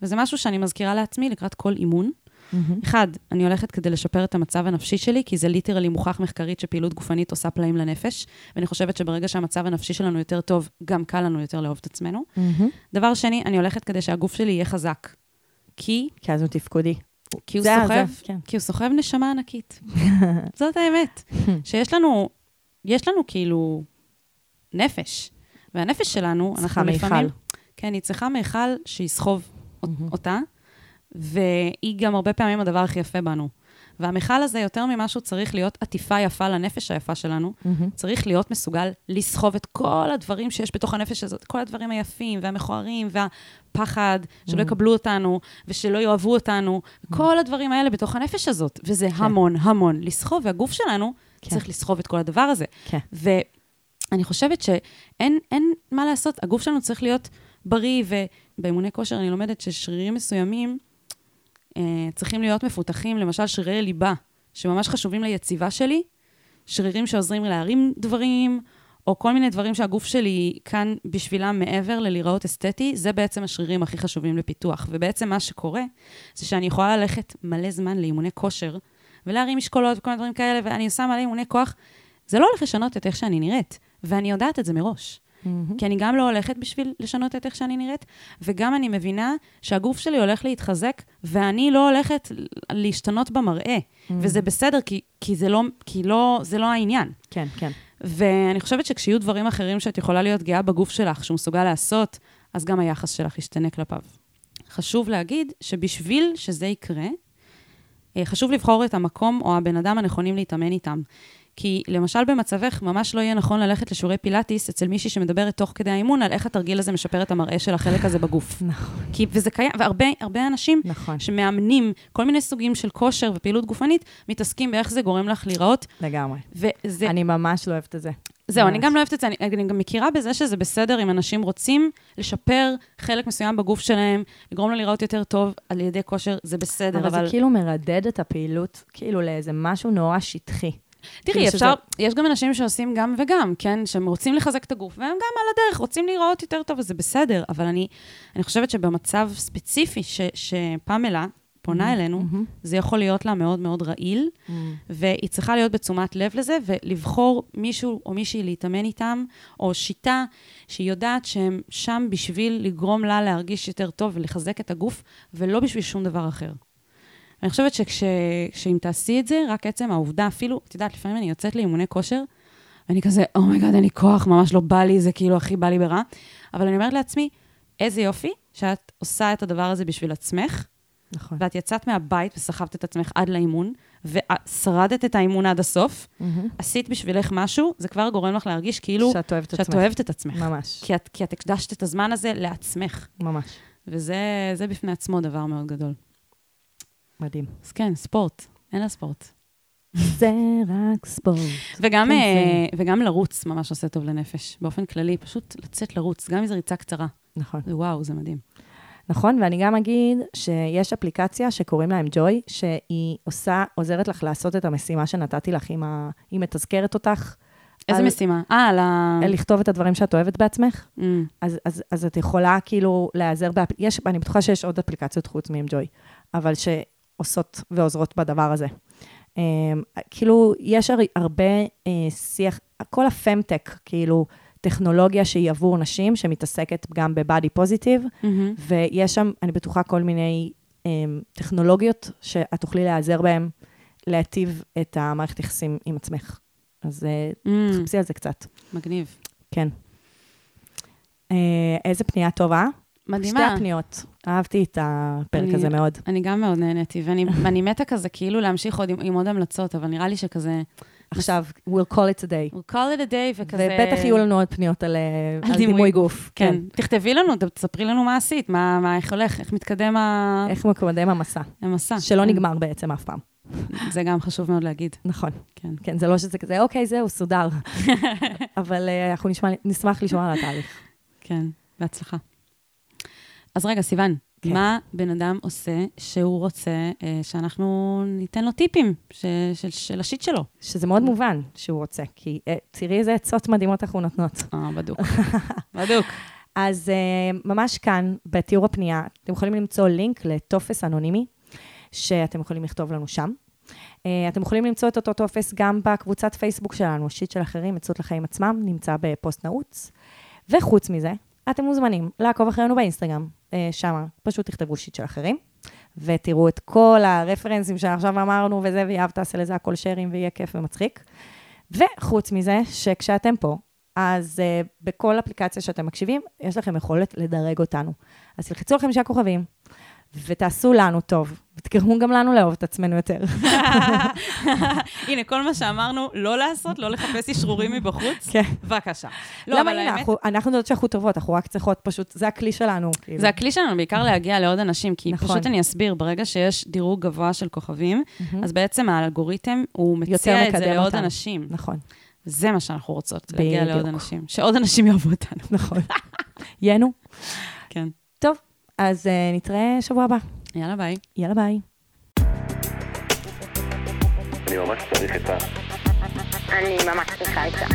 וזה משהו שאני מזכירה לעצמי לקראת כל אימון. מהמם. אחד, אני הולכת כדי לשפר את המצב הנפשי שלי, כי זה ליטרלי מוכח מחקרית שפעילות גופנית עושה פלאים לנפש, ואני חושבת שברגע שהמצב הנפשי שלנו יותר טוב, גם קל לנו יותר לאהוב את עצמנו. מהמם. דבר שני, אני הולכת כדי שהגוף שלי יהיה חזק. כי, כי אז הוא תפקודי. כי הוא סוחב, כן. כי הוא סוחב נשמה ענקית. זאת האמת. שיש לנו, יש לנו כאילו נפש, והנפש שלנו, אנחנו מיכל. לפעמים... כן, היא צריכה מיכל שיסחוב אות- אותה, והיא גם הרבה פעמים הדבר הכי יפה בנו. והמיכל הזה, יותר ממשהו, צריך להיות עטיפה יפה לנפש היפה שלנו. מהמם. צריך להיות מסוגל לסחוב את כל הדברים שיש בתוך הנפש הזאת, כל הדברים היפים והמכוערים והפחד, שלא Mm. יקבלו אותנו ושלא יאהבו אותנו, כל הדברים האלה בתוך הנפש הזאת, וזה כן. המון המון לסחוב, והגוף שלנו כן. צריך לסחוב את כל הדבר הזה. כן. ואני חושבת שאין אין מה לעשות, הגוף שלנו צריך להיות בריא, ובאימוני כושר אני לומדת ששרירים מסוימים צריכים להיות מפותחים, למשל שרירי ליבה, שממש חשובים ליציבה שלי, שרירים שעוזרים להרים דברים, או כל מיני דברים שהגוף שלי כאן בשבילם מעבר ללהיראות אסתטי, זה בעצם השרירים הכי חשובים לפיתוח. ובעצם מה שקורה, זה שאני יכולה ללכת מלא זמן לאימוני כושר, ולהרים משקולות וכל מיני דברים כאלה, ואני עושה מלא אימוני כוח, זה לא הולך לשנות את איך שאני נראית, ואני יודעת את זה מראש. מהמם. כי אני גם לא הולכת בשביל לשנות את איך שאני נראית, וגם אני מבינה שהגוף שלי הולך להתחזק, ואני לא הולכת להשתנות במראה. וזה בסדר, כי, כי, זה, לא, כי לא, זה לא העניין. כן, כן. ואני חושבת שכשיהיו דברים אחרים שאת יכולה להיות גאה בגוף שלך, שהוא מסוגל לעשות, אז גם היחס שלך ישתנה כלפיו. חשוב להגיד שבשביל שזה יקרה, אה, חשוב לבחור את המקום או הבן אדם הנכונים להתאמן איתם. כי למשל במצבך, ממש לא יהיה נכון ללכת לשיעורי פילאטיס אצל מישהי שמדברת תוך כדי האימון על איך התרגיל הזה משפר את המראה של החלק הזה בגוף. נכון. כי, וזה קיים, והרבה הרבה אנשים נכון, שמאמנים כל מיני סוגים של כושר ופעילות גופנית, מתעסקים באיך זה גורם לך להיראות, לגמרי. וזה... אני ממש לא אוהבת את זה. זהו, אני. גם לא אוהבת את זה, אני, אני גם מכירה בזה שזה בסדר אם אנשים רוצים לשפר חלק מסוים בגוף שלהם, לגרום לו להיראות יותר טוב על ידי כושר, זה בסדר, אבל אבל... זה כאילו מרדד את הפעילות, כאילו לאיזה משהו נורא שטחי. תראי, כאילו אפשר, שזה- יש גם אנשים שעושים גם וגם, כן? שהם רוצים לחזק את הגוף, והם גם על הדרך רוצים להיראות יותר טוב, וזה בסדר, אבל אני, אני חושבת שבמצב ספציפי ש, שפמלה פונה אלינו, מהמם. זה יכול להיות לה מאוד מאוד רעיל, והיא צריכה להיות בתשומת לב לזה, ולבחור מישהו או מישהי להתאמן איתם, או שיטה שהיא יודעת שהם שם בשביל לגרום לה להרגיש יותר טוב ולחזק את הגוף, ולא בשביל שום דבר אחר. אני חושבת שכשאם תעשי את זה, רק עצם העובדה, אפילו, את יודעת, לפעמים אני יוצאת לאימוני כושר, ואני כזה, oh my God, אין לי כוח, ממש לא בא לי, זה כאילו הכי בא לי ברע. אבל אני אומרת לעצמי, איזה יופי שאת עושה את הדבר הזה בשביל עצמך, נכון. ואת יצאת מהבית וסחבת את עצמך עד לאימון, ושרדת את האימון עד הסוף, מהמם. עשית בשבילך משהו, זה כבר גורם לך להרגיש כאילו שאת אוהבת את שאת עצמך. אוהבת את עצמך. ממש, כי את, כי את הקדשת את הזמן הזה לעצמך, ממש. וזה זה בפני עצמו דבר מאוד גדול. מדהים. אז כן, ספורט, אין לה ספורט. זה רק ספורט. וגם, כן, אה, וגם לרוץ ממש עושה טוב לנפש, באופן כללי, פשוט לצאת לרוץ, גם אם זו ריצה קצרה. נכון. זה וואו, זה מדהים. נכון, ואני גם אגיד שיש אפליקציה שקוראים להם ג'וי, שהיא עושה, עוזרת לך לעשות את המשימה שנתתי לך, עם ה... היא מתזכרת אותך. איזה על- משימה? אה, על ה... לכתוב את הדברים שאת אוהבת בעצמך. Mm, אז, אז, אז את יכולה כאילו להיעזר, באפ... יש, אני בטוחה שיש עוד אפליקציות חוץ מ-Enjoy, אבל שעושות ועוזרות בדבר הזה. Um, כאילו, יש הר, הרבה uh, שיח, כל הפמטק, כאילו, טכנולוגיה שהיא עבור נשים, שמתעסקת גם בבאדי פוזיטיב, מהמם. ויש שם, אני בטוחה, כל מיני um, טכנולוגיות שאת תוכלי להיעזר בהן, להטיב את המערכת יחסים עם עצמך. אז uh, Mm, תחפשי על זה קצת. מגניב. כן. אה, איזה פנייה טובה. שתי מדהימה. הפניות. אהבתי את הפרק אני- הזה מאוד. אני גם מאוד נהניתי, ואני ואני מתה כזה כאילו להמשיך עוד עם, עם עוד המלצות, אבל נראה לי שכזה, עכשיו, we'll call it a day. we'll call it a day, וכזה... ובטח יהיו לנו עוד פניות על, אה, על על דימוי גוף. כן. תכתבי לנו, תספרי לנו מה עשית, מה, מה, איך הולך, איך מתקדם ה- איך מקדם המסע, המסע. שלא כן. נגמר בעצם אף פעם. זה גם חשוב מאוד להגיד, נכון. כן. כן, זה לא שזה כזה, אוקיי, זהו, סודר. אבל אה, אנחנו נשמע, נשמח לשמוע על התהליך. כן, בהצלחה. אז רגע, סיוון, כן. מה בן אדם עושה שהוא רוצה אה, שאנחנו ניתן לו טיפים ש, של, של השיט שלו? שזה מאוד מובן שהוא רוצה, כי אה, תראי איזה עצות מדהימות אנחנו נותנות. אה, בדוק. בדוק. אז uh, ממש כאן, בתיאור הפנייה, אתם יכולים למצוא לינק לטופס אנונימי, שאתם יכולים לכתוב לנו שם. Uh, אתם יכולים למצוא את אותו טופס גם בקבוצת פייסבוק שלנו, שיט של אחרים, עצות לחיים עצמם, נמצא בפוסט נעוץ. וחוץ מזה, אתם מוזמנים לעקוב אחרינו באינסטגרם, שם פשוט תכתבו שיט של אחרים, ותראו את כל הרפרנסים שעכשיו אמרנו וזה, ויהב תעשה לזה הכל share ים ויהיה כיף ומצחיק. וחוץ מזה, שכשאתם פה, אז uh, בכל אפליקציה שאתם מקשיבים, יש לכם יכולת לדרג אותנו. אז תלחצו על חמישה כוכבים, ותעשו לנו טוב, ותגרמו גם לנו לאהוב את עצמנו יותר. הנה, כל מה שאמרנו לא לעשות, לא לחפש אשרורים מבחוץ, כן. בבקשה. לא, למה הנה, אנחנו, אנחנו יודעות שאנחנו טובות, אנחנו רק צריכות פשוט, זה הכלי שלנו. כאילו. זה הכלי שלנו, בעיקר להגיע לעוד אנשים, כי נכון. פשוט אני אסביר, ברגע שיש דירוג גבוה של כוכבים. אז בעצם האלגוריתם, הוא מציע את זה לעוד אותנו. אנשים. נכון, זה מה שאנחנו רוצות, להגיע. לעוד אנשים. שעוד אנשים יאהבו אותנו. נכון. ינו. כן. אז uh, נתראה שבוע הבא. יאללה, ביי. יאללה ביי. אני ממש צריך את ה... אני ממש צריכה עצה.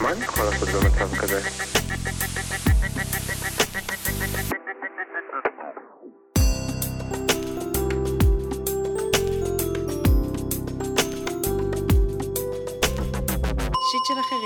מה אני יכול לעשות במצב כזה? שיט של אחרים.